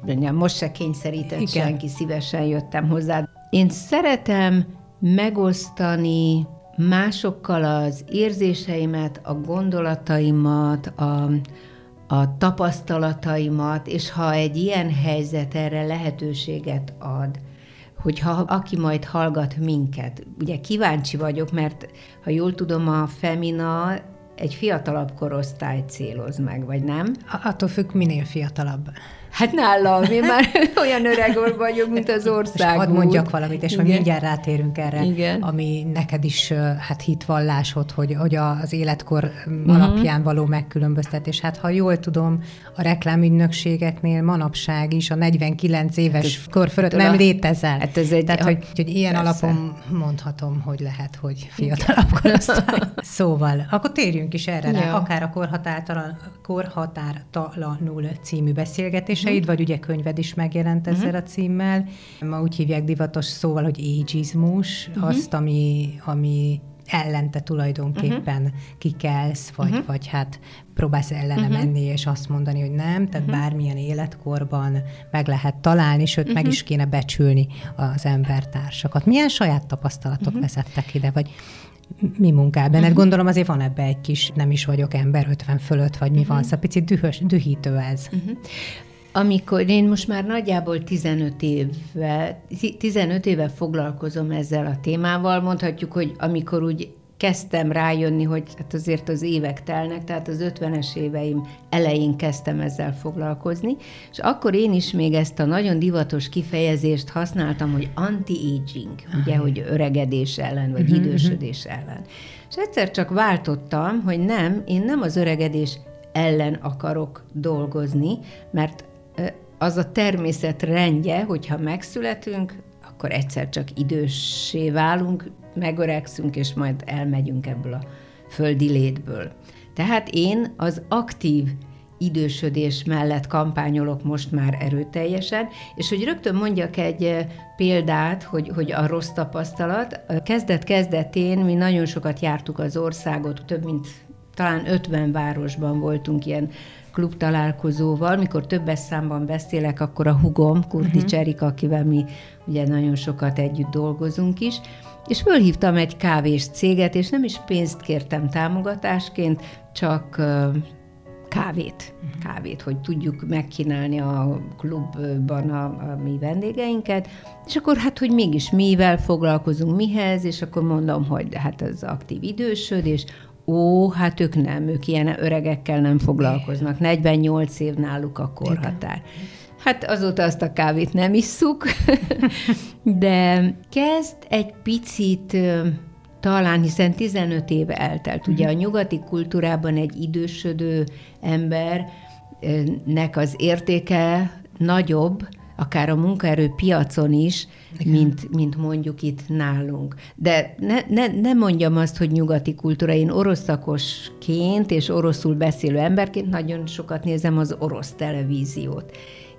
mondjam, most se kényszerített Igen. senki, szívesen jöttem hozzá. Én szeretem megosztani másokkal az érzéseimet, a gondolataimat, a, a tapasztalataimat, és ha egy ilyen helyzet erre lehetőséget ad, hogyha aki majd hallgat minket, ugye kíváncsi vagyok, mert ha jól tudom, a Femina egy fiatalabb korosztály céloz meg, vagy nem?
Attól függ, minél fiatalabb.
Hát nálam, én már olyan öreg vagyok, mint az ország.
Hadd mondjak valamit, és majd mindjárt rátérünk erre, Igen. ami neked is hát hitvallásod, hogy, hogy az életkor uh-huh. alapján való megkülönböztetés. Hát ha jól tudom, a reklámügynökségeknél manapság is a 49 éves hát kor fölött nem létezel. Hát ez egy, Tehát, hogy, hogy ilyen persze. alapon mondhatom, hogy lehet, hogy fiatalabb korosztály. szóval, akkor térjünk is erre, ja. akár a korhatártalan, korhatártalanul című beszélgetés írásaid, uh-huh. vagy ugye könyved is megjelent ezzel uh-huh. a címmel. Ma úgy hívják divatos szóval, hogy ageizmus, uh-huh. azt, ami, ami ellente tulajdonképpen uh-huh. kikelsz, vagy, uh-huh. vagy hát próbálsz ellene uh-huh. menni, és azt mondani, hogy nem, tehát uh-huh. bármilyen életkorban meg lehet találni, sőt, uh-huh. meg is kéne becsülni az embertársakat. Milyen saját tapasztalatok uh-huh. vezettek ide, vagy mi munkál benned? Uh-huh. Gondolom azért van ebbe egy kis, nem is vagyok ember, 50 fölött, vagy mi uh-huh. van, szóval picit dühös, dühítő ez. Uh-huh.
Amikor én most már nagyjából 15 éve, 15 éve foglalkozom ezzel a témával, mondhatjuk, hogy amikor úgy kezdtem rájönni, hogy hát azért az évek telnek, tehát az 50-es éveim elején kezdtem ezzel foglalkozni, és akkor én is még ezt a nagyon divatos kifejezést használtam, hogy anti-aging, ugye, hogy öregedés ellen, vagy uh-huh, idősödés ellen. És egyszer csak váltottam, hogy nem, én nem az öregedés ellen akarok dolgozni, mert az a természet rendje, hogyha megszületünk, akkor egyszer csak időssé válunk, megöregszünk, és majd elmegyünk ebből a földi létből. Tehát én az aktív idősödés mellett kampányolok most már erőteljesen, és hogy rögtön mondjak egy példát, hogy, hogy a rossz tapasztalat. Kezdet-kezdetén mi nagyon sokat jártuk az országot, több mint talán 50 városban voltunk ilyen klub találkozóval, mikor többes számban beszélek, akkor a hugom, Kurti uh-huh. Cserika, akivel mi ugye nagyon sokat együtt dolgozunk is, és fölhívtam egy kávés céget, és nem is pénzt kértem támogatásként, csak kávét, uh-huh. kávét, hogy tudjuk megkínálni a klubban a, a mi vendégeinket, és akkor hát, hogy mégis mivel foglalkozunk, mihez, és akkor mondom, hogy hát az aktív idősödés, Ó, hát ők nem, ők ilyen öregekkel nem foglalkoznak. 48 év náluk a korhatár. Hát azóta azt a kávét nem isszuk, de kezd egy picit talán, hiszen 15 éve eltelt. Ugye a nyugati kultúrában egy idősödő embernek az értéke nagyobb, akár a munkaerő piacon is, mint, mint mondjuk itt nálunk. De ne, ne, ne mondjam azt, hogy nyugati kultúra. Én oroszakosként és oroszul beszélő emberként nagyon sokat nézem az orosz televíziót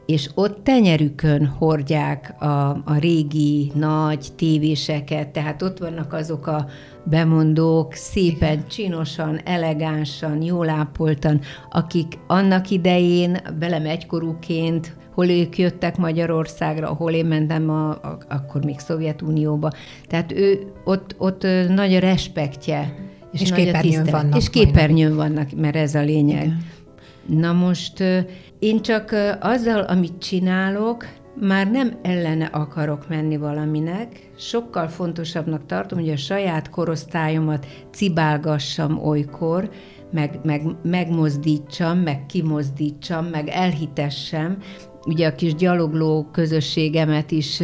és ott tenyerükön hordják a, a régi nagy tévéseket, tehát ott vannak azok a bemondók szépen, Igen. csinosan, elegánsan, jól ápoltan, akik annak idején velem egykorúként hol ők jöttek Magyarországra, hol én mentem a, a, akkor még Szovjetunióba. Tehát ő ott, ott nagy respektje.
És, és képernyőn vannak.
És képernyőn vannak, mert ez a lényeg. Igen. Na most én csak azzal, amit csinálok, már nem ellene akarok menni valaminek, sokkal fontosabbnak tartom, hogy a saját korosztályomat cibálgassam olykor, meg, meg megmozdítsam, meg kimozdítsam, meg elhitessem, ugye a kis gyalogló közösségemet is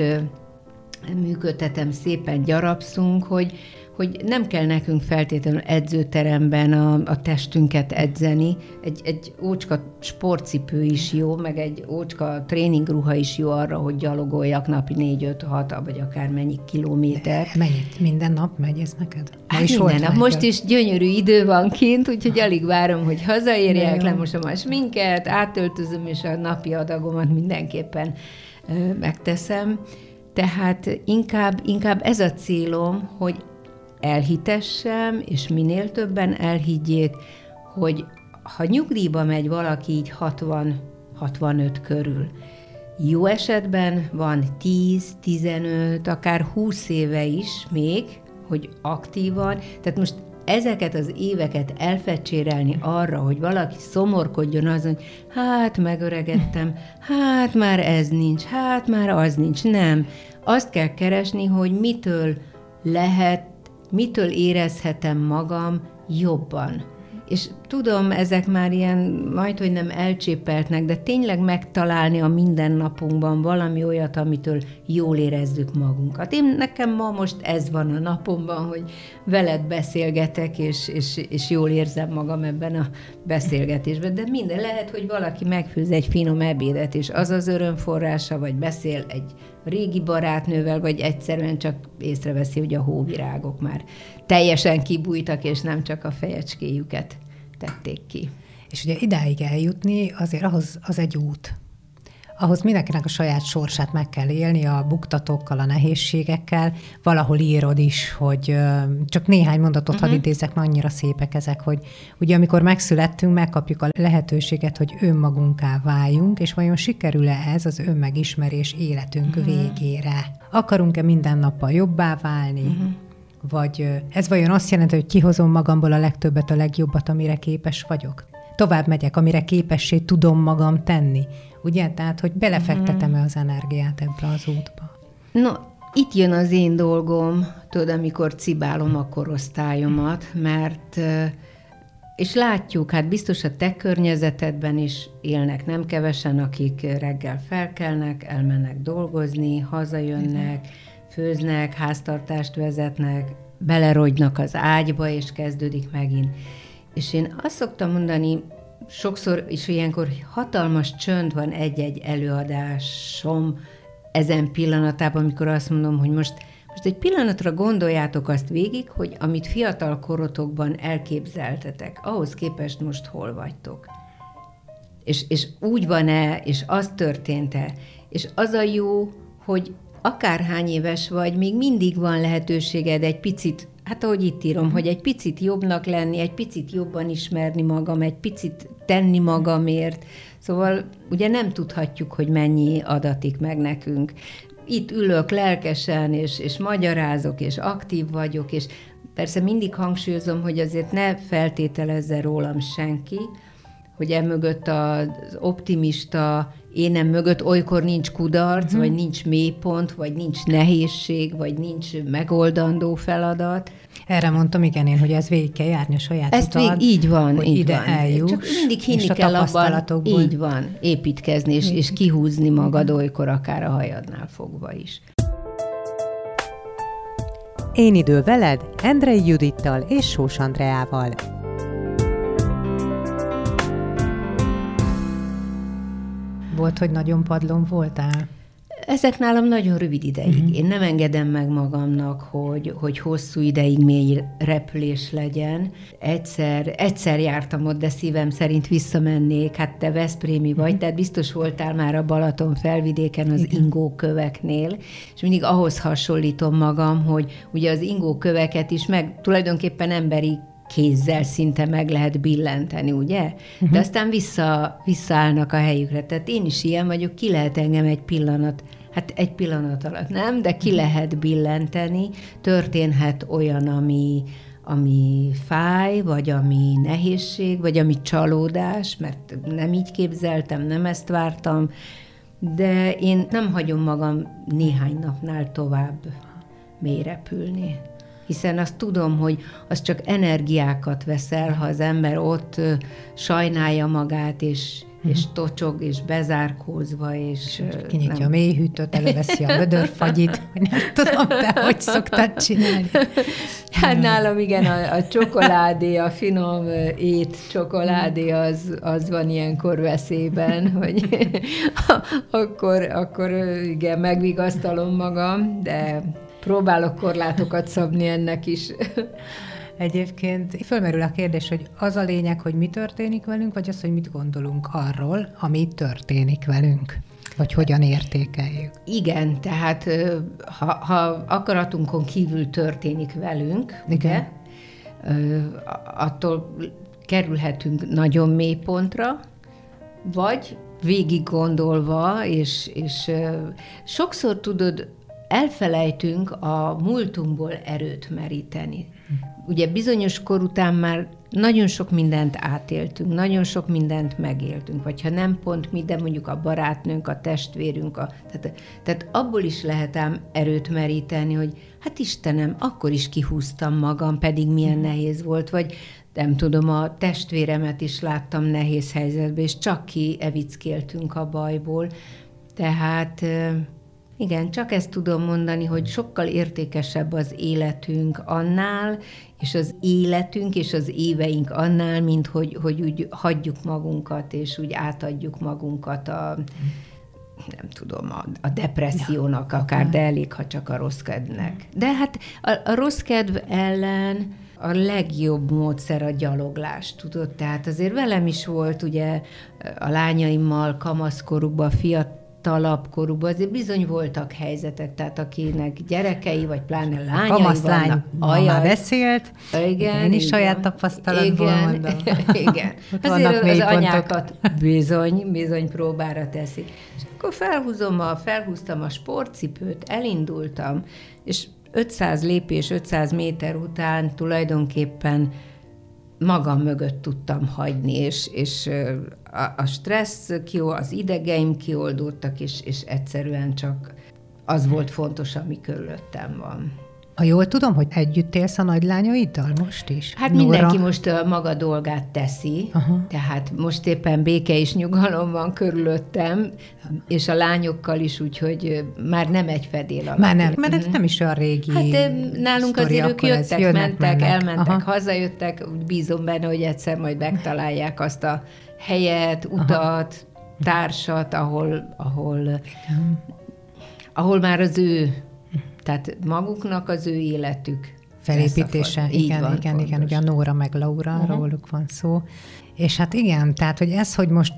működtetem, szépen gyarapszunk, hogy, hogy nem kell nekünk feltétlenül edzőteremben a, a testünket edzeni. Egy, egy ócska sportcipő is jó, meg egy ócska tréningruha is jó arra, hogy gyalogoljak napi 4-5-6, vagy akár mennyi kilométer.
Mennyit? Minden nap megy ez neked?
Hát is minden nap. Most is gyönyörű idő van kint, úgyhogy alig várom, hogy hazaérjek, lemosom a sminket, átöltözöm, és a napi adagomat mindenképpen megteszem. Tehát inkább, inkább ez a célom, hogy elhitessem, és minél többen elhiggyék, hogy ha nyugdíjba megy valaki így 60-65 körül, jó esetben van 10, 15, akár 20 éve is még, hogy aktívan, tehát most ezeket az éveket elfecsérelni arra, hogy valaki szomorkodjon azon, hogy hát megöregettem, hát már ez nincs, hát már az nincs. Nem. Azt kell keresni, hogy mitől lehet mitől érezhetem magam jobban. És tudom, ezek már ilyen majd, hogy nem elcsépeltnek, de tényleg megtalálni a mindennapunkban valami olyat, amitől jól érezzük magunkat. Én nekem ma most ez van a napomban, hogy veled beszélgetek, és, és, és jól érzem magam ebben a beszélgetésben. De minden lehet, hogy valaki megfőz egy finom ebédet, és az az örömforrása, vagy beszél egy régi barátnővel, vagy egyszerűen csak észreveszi, hogy a hóvirágok már teljesen kibújtak, és nem csak a fejecskéjüket tették ki.
És ugye idáig eljutni, azért ahhoz az egy út. ahhoz mindenkinek a saját sorsát meg kell élni, a buktatókkal, a nehézségekkel. Valahol írod is, hogy csak néhány mondatot uh-huh. hadd mhm. idézek, mert annyira szépek ezek, hogy ugye amikor megszülettünk, megkapjuk a lehetőséget, hogy önmagunká váljunk, és vajon sikerül-e ez az önmegismerés életünk uh-huh. végére? Akarunk-e minden nappal jobbá válni? Uh-huh. Vagy ez vajon azt jelenti, hogy kihozom magamból a legtöbbet, a legjobbat, amire képes vagyok? Tovább megyek, amire képessé tudom magam tenni ugye? Tehát, hogy belefektetem-e az energiát ebbe az útba?
No, itt jön az én dolgom, tudod, amikor cibálom a korosztályomat, mert és látjuk, hát biztos a te környezetedben is élnek nem kevesen, akik reggel felkelnek, elmennek dolgozni, hazajönnek, főznek, háztartást vezetnek, belerogynak az ágyba, és kezdődik megint. És én azt szoktam mondani, sokszor is ilyenkor hatalmas csönd van egy-egy előadásom ezen pillanatában, amikor azt mondom, hogy most, most egy pillanatra gondoljátok azt végig, hogy amit fiatal korotokban elképzeltetek, ahhoz képest most hol vagytok. És, és úgy van-e, és az történt-e, és az a jó, hogy akárhány éves vagy, még mindig van lehetőséged egy picit Hát ahogy itt írom, hogy egy picit jobbnak lenni, egy picit jobban ismerni magam, egy picit tenni magamért. Szóval ugye nem tudhatjuk, hogy mennyi adatik meg nekünk. Itt ülök lelkesen, és, és magyarázok, és aktív vagyok, és persze mindig hangsúlyozom, hogy azért ne feltételezze rólam senki, hogy emögött az optimista énem mögött olykor nincs kudarc, uh-huh. vagy nincs mélypont, vagy nincs nehézség, vagy nincs megoldandó feladat.
Erre mondtam, igen, én, hogy ez végig kell járni a saját
Ezt utad, vég, így van, hogy így ide van.
eljuss,
Csak mindig hinni kell abban, így van, építkezni, és, és kihúzni magad olykor akár a hajadnál fogva is.
Én idő veled, Endrei Judittal és Sós Andreával. Volt, hogy nagyon padlón voltál?
Ezek nálam nagyon rövid ideig. Uh-huh. Én nem engedem meg magamnak, hogy, hogy hosszú ideig mély repülés legyen. Egyszer, egyszer jártam ott, de szívem szerint visszamennék. Hát te Veszprémi vagy, uh-huh. tehát biztos voltál már a Balaton felvidéken az Igen. ingó köveknél, és mindig ahhoz hasonlítom magam, hogy ugye az ingó köveket is meg tulajdonképpen emberi kézzel szinte meg lehet billenteni, ugye? Uh-huh. De aztán vissza, visszaállnak a helyükre. Tehát én is ilyen vagyok, ki lehet engem egy pillanat, hát egy pillanat alatt nem, de ki uh-huh. lehet billenteni, történhet olyan, ami, ami fáj, vagy ami nehézség, vagy ami csalódás, mert nem így képzeltem, nem ezt vártam, de én nem hagyom magam néhány napnál tovább mélyrepülni hiszen azt tudom, hogy az csak energiákat veszel, ha az ember ott sajnálja magát, és, mm. és tocsog, és bezárkózva, és...
Kinyitja nem... a mélyhűtőt, előveszi a vödörfagyit, nem tudom, te hogy szoktad csinálni.
Hát nálam igen, a, a csokoládé, a finom ét csokoládé az, az van ilyenkor veszélyben, hogy akkor, akkor igen, megvigasztalom magam, de próbálok korlátokat szabni ennek is.
Egyébként fölmerül a kérdés, hogy az a lényeg, hogy mi történik velünk, vagy az, hogy mit gondolunk arról, ami történik velünk, vagy hogyan értékeljük.
Igen, tehát ha, ha akaratunkon kívül történik velünk, Igen. ugye, attól kerülhetünk nagyon mély pontra, vagy végig gondolva, és, és sokszor tudod, elfelejtünk a múltunkból erőt meríteni. Ugye bizonyos kor után már nagyon sok mindent átéltünk, nagyon sok mindent megéltünk, vagy ha nem pont mi, de mondjuk a barátnőnk, a testvérünk, a, tehát, tehát abból is lehet ám erőt meríteni, hogy hát Istenem, akkor is kihúztam magam, pedig milyen nehéz volt, vagy nem tudom, a testvéremet is láttam nehéz helyzetben, és csak ki evickéltünk a bajból. Tehát igen, csak ezt tudom mondani, hogy sokkal értékesebb az életünk annál, és az életünk és az éveink annál, mint hogy, hogy úgy hagyjuk magunkat, és úgy átadjuk magunkat a, nem tudom, a, a depressziónak ja, akár, de elég, ha csak a rossz kedvnek. De hát a, a rossz kedv ellen a legjobb módszer a gyaloglás, tudod? Tehát azért velem is volt ugye a lányaimmal kamaszkorukban, fiatal fiatalabb korúban azért bizony voltak helyzetek, tehát akinek gyerekei, vagy pláne lányai
Kamaszlány
vannak.
Ajaj, beszélt,
igen,
én is
igen.
saját tapasztalatból
igen,
mondom.
igen. Azért az anyákat bizony, bizony próbára teszi. És akkor felhúzom a, felhúztam a sportcipőt, elindultam, és 500 lépés, 500 méter után tulajdonképpen magam mögött tudtam hagyni, és, és a, a stressz, kiol, az idegeim kioldódtak, és, és egyszerűen csak az volt fontos, ami körülöttem van.
Ha jól tudom, hogy együtt élsz a nagylányaiddal most is?
Hát
Nóra?
mindenki most a maga dolgát teszi,
Aha.
tehát most éppen béke és nyugalom van körülöttem, és a lányokkal is, úgyhogy már nem egy fedél alatt.
Már nem, mert ez nem is olyan régi
Hát nálunk azért ők jöttek,
jönnek,
mentek,
mennek.
elmentek,
Aha.
hazajöttek, úgy bízom benne, hogy egyszer majd megtalálják azt a helyet, utat, társat, ahol, ahol, ahol már az ő, tehát maguknak az ő életük
felépítése. Igen, igen, igen,
pontos.
ugye a Nóra meg Laura, uh-huh. róluk van szó. És hát igen, tehát, hogy ez, hogy most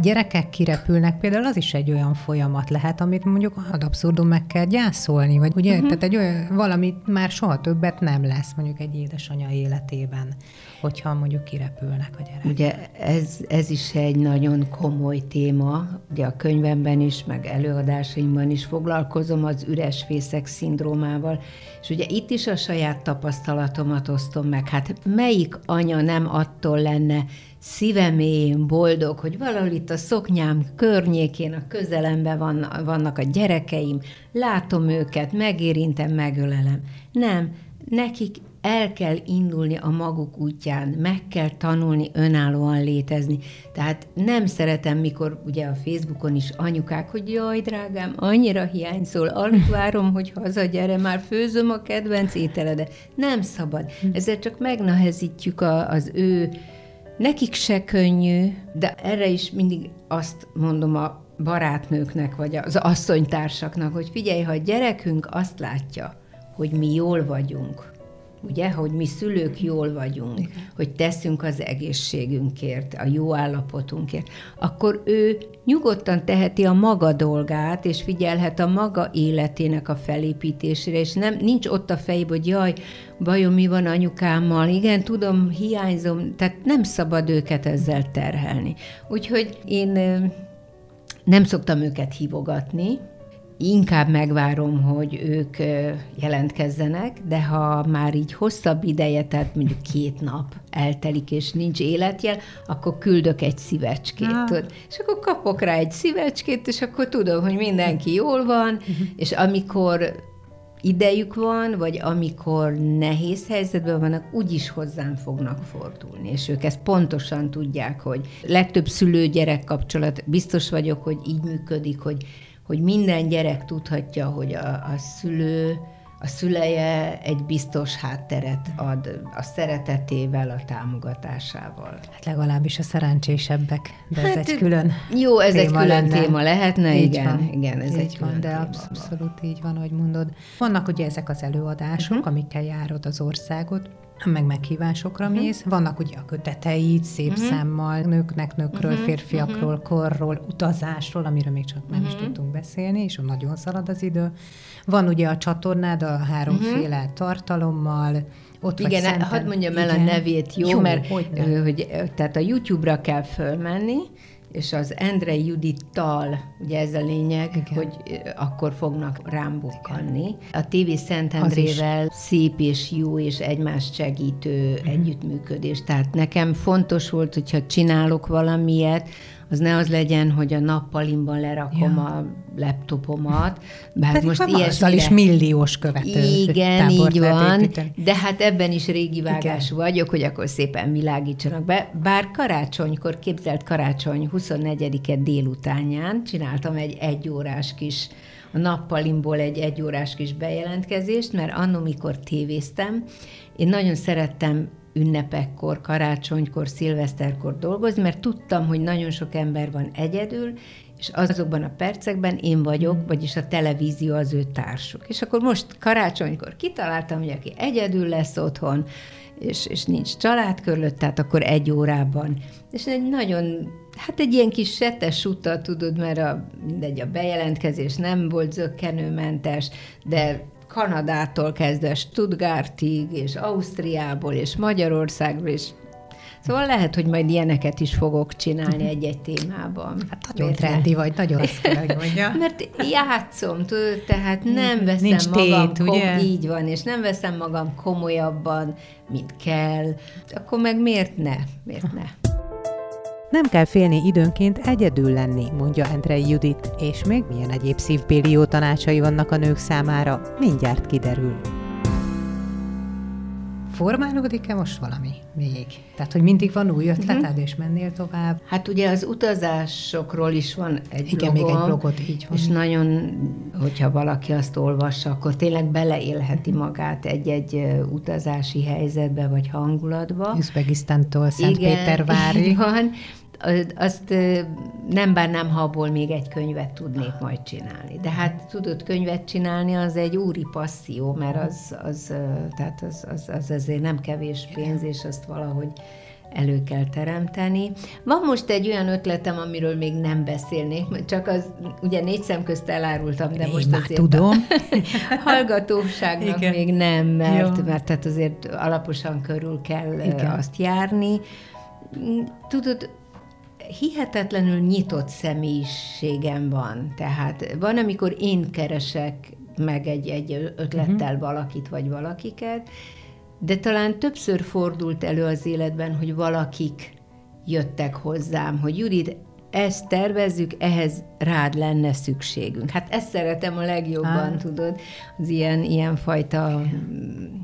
gyerekek kirepülnek, például az is egy olyan folyamat lehet, amit mondjuk ad abszurdum meg kell gyászolni, vagy ugye, uh-huh. tehát egy olyan, valami már soha többet nem lesz mondjuk egy édesanyja életében, hogyha mondjuk kirepülnek a gyerekek.
Ugye ez, ez is egy nagyon komoly téma, ugye a könyvemben is, meg előadásaimban is foglalkozom az üres fészek szindrómával, és ugye itt is a saját tapasztalatomat osztom meg. Hát melyik anya nem attól lenne szívemélyén boldog, hogy valahol itt a szoknyám környékén, a közelemben van, vannak a gyerekeim, látom őket, megérintem, megölelem. Nem, nekik el kell indulni a maguk útján, meg kell tanulni önállóan létezni. Tehát nem szeretem, mikor ugye a Facebookon is anyukák, hogy jaj, drágám, annyira hiányzol, alig várom, hogy hazagyere, már főzöm a kedvenc ételedet. Nem szabad. Ezzel csak megnehezítjük a, az ő Nekik se könnyű, de erre is mindig azt mondom a barátnőknek, vagy az asszonytársaknak, hogy figyelj, ha a gyerekünk azt látja, hogy mi jól vagyunk, ugye, hogy mi szülők jól vagyunk, Igen. hogy teszünk az egészségünkért, a jó állapotunkért, akkor ő nyugodtan teheti a maga dolgát, és figyelhet a maga életének a felépítésére, és nem, nincs ott a fejében, hogy jaj, vajon mi van anyukámmal, igen, tudom, hiányzom, tehát nem szabad őket ezzel terhelni. Úgyhogy én nem szoktam őket hívogatni, inkább megvárom, hogy ők jelentkezzenek, de ha már így hosszabb ideje, tehát mondjuk két nap eltelik, és nincs életjel, akkor küldök egy szívecskét.
Ah.
Tudod? És akkor kapok rá egy szívecskét, és akkor tudom, hogy mindenki jól van, és amikor idejük van, vagy amikor nehéz helyzetben vannak, úgyis hozzám fognak fordulni, és ők ezt pontosan tudják, hogy legtöbb szülő-gyerek kapcsolat, biztos vagyok, hogy így működik, hogy, hogy minden gyerek tudhatja, hogy a, a szülő, a szüleje egy biztos hátteret ad a szeretetével, a támogatásával.
Hát legalábbis a szerencsésebbek, de ez
Hát,
egy külön
Jó, ez egy
téma
külön
lenne.
téma lehetne,
Így
igen,
van.
igen, ez
így
egy külön
van, de
téma.
absz- abszolút így van, ahogy mondod. Vannak ugye ezek az előadások, uh-huh. amikkel járod az országot, meg meghívásokra uh-huh. mész. Vannak ugye a köteteid, szép uh-huh. számmal, nőknek, nőkről, uh-huh. férfiakról, uh-huh. korról, utazásról, amiről még csak nem uh-huh. is tudtunk beszélni, és nagyon szalad az idő. Van ugye a csatornád a háromféle uh-huh. tartalommal, ott vagy
Igen,
Szenten-
hadd mondjam el a nevét, jó?
Jó,
mert hogy, ö, tehát a YouTube-ra kell fölmenni, és az Endre Judittal, ugye ez a lényeg,
Igen.
Hogy akkor fognak rám bukkanni. A TV Szentendrével szép és jó és egymást segítő uh-huh. együttműködés. Tehát nekem fontos volt, hogyha csinálok valamilyet, az ne az legyen, hogy a nappalimban lerakom
Ja.
a laptopomat, bár
Pedig
most
most azzal is milliós követő
igen, így van,
építeni.
de hát ebben is régi vágású
Igen.
vagyok, hogy akkor szépen világítsanak be. Bár karácsonykor, képzelt karácsony 24-e délutánján csináltam egy egyórás kis, a nappalimból egy egyórás kis bejelentkezést, mert annó, mikor tévéztem, én nagyon szerettem ünnepekkor, karácsonykor, szilveszterkor dolgozni, mert tudtam, hogy nagyon sok ember van egyedül, és azokban a percekben én vagyok, vagyis a televízió az ő társuk. És akkor most karácsonykor kitaláltam, hogy aki egyedül lesz otthon, és, és nincs család körülött, tehát akkor egy órában. És egy nagyon, Hát egy ilyen kis setes utat, tudod, mert a, mindegy, a bejelentkezés nem volt zöggenőmentes, de Kanadától kezdve Stuttgartig, és Ausztriából, és Magyarországból, és Szóval lehet, hogy majd ilyeneket is fogok csinálni egy-egy témában.
Hát nagyon Miért trendi vagy, nagyon azt kell, hogy mondja.
Mert játszom, tudod, tehát nem veszem Nincs magam, tét, ugye? így van, és nem veszem magam komolyabban, mint kell. Akkor meg miért ne? Miért ne?
Nem kell félni időnként egyedül lenni, mondja Andrei Judit, és még milyen egyéb szívbéli jó tanácsai vannak a nők számára, mindjárt kiderül. Formálódik-e most valami még? Tehát, hogy mindig van új ötleted, uh-huh. és mennél tovább?
Hát ugye az utazásokról is van egy
Igen, blogom, még egy blogot, így van.
És nagyon, hogyha valaki azt olvassa, akkor tényleg beleélheti magát egy-egy utazási helyzetbe, vagy hangulatba.
Üzbegisztántól Szentpétervári.
Igen, van azt nem bánnám, ha abból még egy könyvet tudnék majd csinálni. De hát tudod, könyvet csinálni az egy úri passzió, mert az, az, tehát az, az, az azért nem kevés pénz, és azt valahogy elő kell teremteni. Van most egy olyan ötletem, amiről még nem beszélnék, csak az ugye négy szem közt elárultam, de
Én
most
már azért tudom.
hallgatóságnak Igen. még nem, mert, mert tehát azért alaposan körül kell Igen. azt járni. Tudod, hihetetlenül nyitott személyiségem van. Tehát van, amikor én keresek meg egy, egy ötlettel uh-huh. valakit vagy valakiket, de talán többször fordult elő az életben, hogy valakik jöttek hozzám, hogy Judit, ezt tervezzük, ehhez rád lenne szükségünk. Hát ezt szeretem a legjobban, ah. tudod, az ilyen, ilyen fajta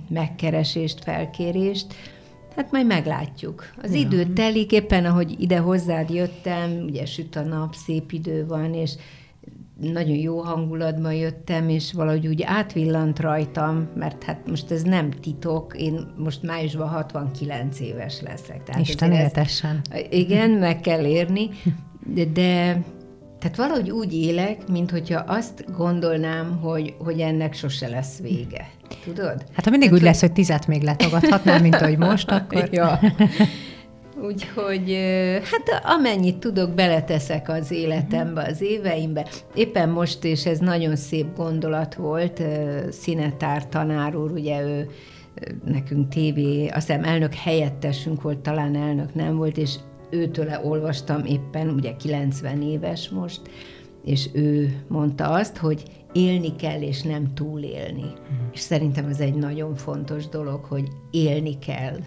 megkeresést, felkérést. Hát majd meglátjuk. Az ja. idő telik, éppen ahogy ide hozzád jöttem, ugye süt a nap, szép idő van, és nagyon jó hangulatban jöttem, és valahogy úgy átvillant rajtam, mert hát most ez nem titok, én most májusban 69 éves leszek.
Tehát Isten életesen.
Igen, meg kell érni, de, de tehát valahogy úgy élek, mint hogyha azt gondolnám, hogy, hogy ennek sose lesz vége. Tudod?
Hát ha mindig Tehát, úgy lesz, hogy tizet még letagadhatnám, mint ahogy most, akkor...
ja. Úgyhogy hát amennyit tudok, beleteszek az életembe, az éveimbe. Éppen most, és ez nagyon szép gondolat volt, Szinetár tanár úr, ugye ő nekünk tévé, azt hiszem elnök helyettesünk volt, talán elnök nem volt, és őtőle olvastam éppen, ugye 90 éves most, és ő mondta azt, hogy élni kell, és nem túlélni. Mm. És szerintem ez egy nagyon fontos dolog, hogy élni kell,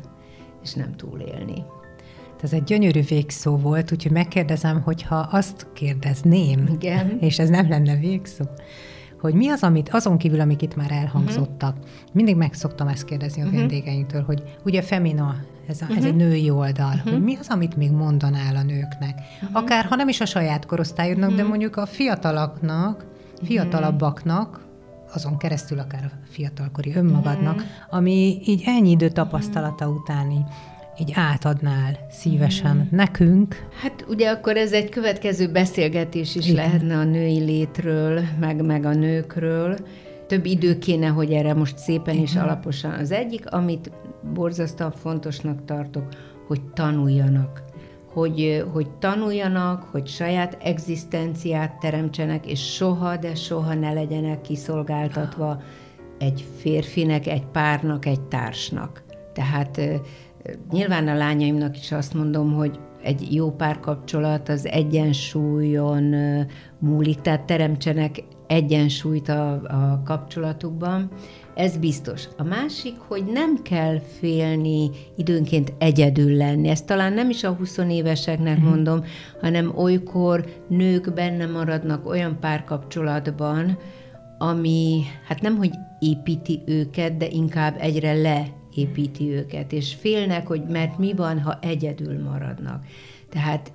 és nem túlélni.
Ez egy gyönyörű végszó volt, úgyhogy megkérdezem, hogyha azt kérdezném,
Igen.
és ez nem lenne végszó, hogy mi az, amit azon kívül, amik itt már elhangzottak, uh-huh. mindig meg szoktam ezt kérdezni a uh-huh. vendégeinktől, hogy ugye Femina ez, a, uh-huh. ez egy női oldal, uh-huh. hogy mi az, amit még mondanál a nőknek. Uh-huh. Akár, ha nem is a saját korosztályodnak, uh-huh. de mondjuk a fiatalaknak, fiatalabbaknak, azon keresztül akár a fiatalkori önmagadnak, uh-huh. ami így ennyi idő tapasztalata uh-huh. utáni így átadnál szívesen mm. nekünk.
Hát ugye akkor ez egy következő beszélgetés is Igen. lehetne a női létről, meg, meg a nőkről. Több idő kéne, hogy erre most szépen Igen. és alaposan. Az egyik, amit borzasztóan fontosnak tartok, hogy tanuljanak. Hogy, hogy tanuljanak, hogy saját egzisztenciát teremtsenek, és soha, de soha ne legyenek kiszolgáltatva egy férfinek, egy párnak, egy társnak. Tehát nyilván a lányaimnak is azt mondom, hogy egy jó párkapcsolat az egyensúlyon múlik, tehát teremtsenek egyensúlyt a, a kapcsolatukban, ez biztos. A másik, hogy nem kell félni időnként egyedül lenni. Ezt talán nem is a 20 éveseknek mm. mondom, hanem olykor nők benne maradnak olyan párkapcsolatban, ami hát nem, hogy építi őket, de inkább egyre leépíti őket, és félnek, hogy mert mi van, ha egyedül maradnak. Tehát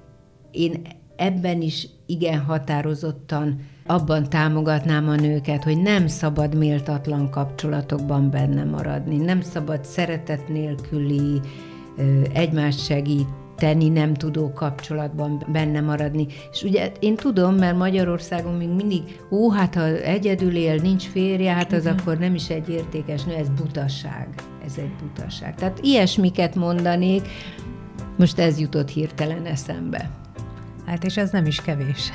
én ebben is igen határozottan abban támogatnám a nőket, hogy nem szabad méltatlan kapcsolatokban benne maradni, nem szabad szeretet nélküli, egymást segít, tenni nem tudó kapcsolatban benne maradni. És ugye én tudom, mert Magyarországon még mindig, ó, hát ha egyedül él, nincs férje, hát az Igen. akkor nem is egy értékes nő, ez butaság. Ez egy butaság. Tehát ilyesmiket mondanék, most ez jutott hirtelen eszembe.
Hát és ez nem is kevés.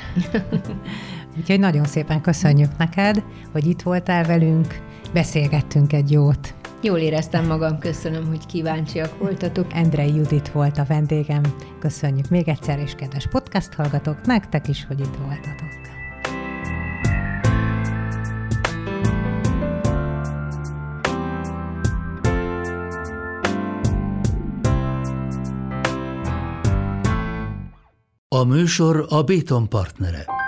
Úgyhogy nagyon szépen köszönjük neked, hogy itt voltál velünk, beszélgettünk egy jót.
Jól éreztem magam, köszönöm, hogy kíváncsiak voltatok.
Endrei Judit volt a vendégem. Köszönjük még egyszer, és kedves podcast hallgatók, nektek is, hogy itt voltatok.
A műsor a Béton partnere.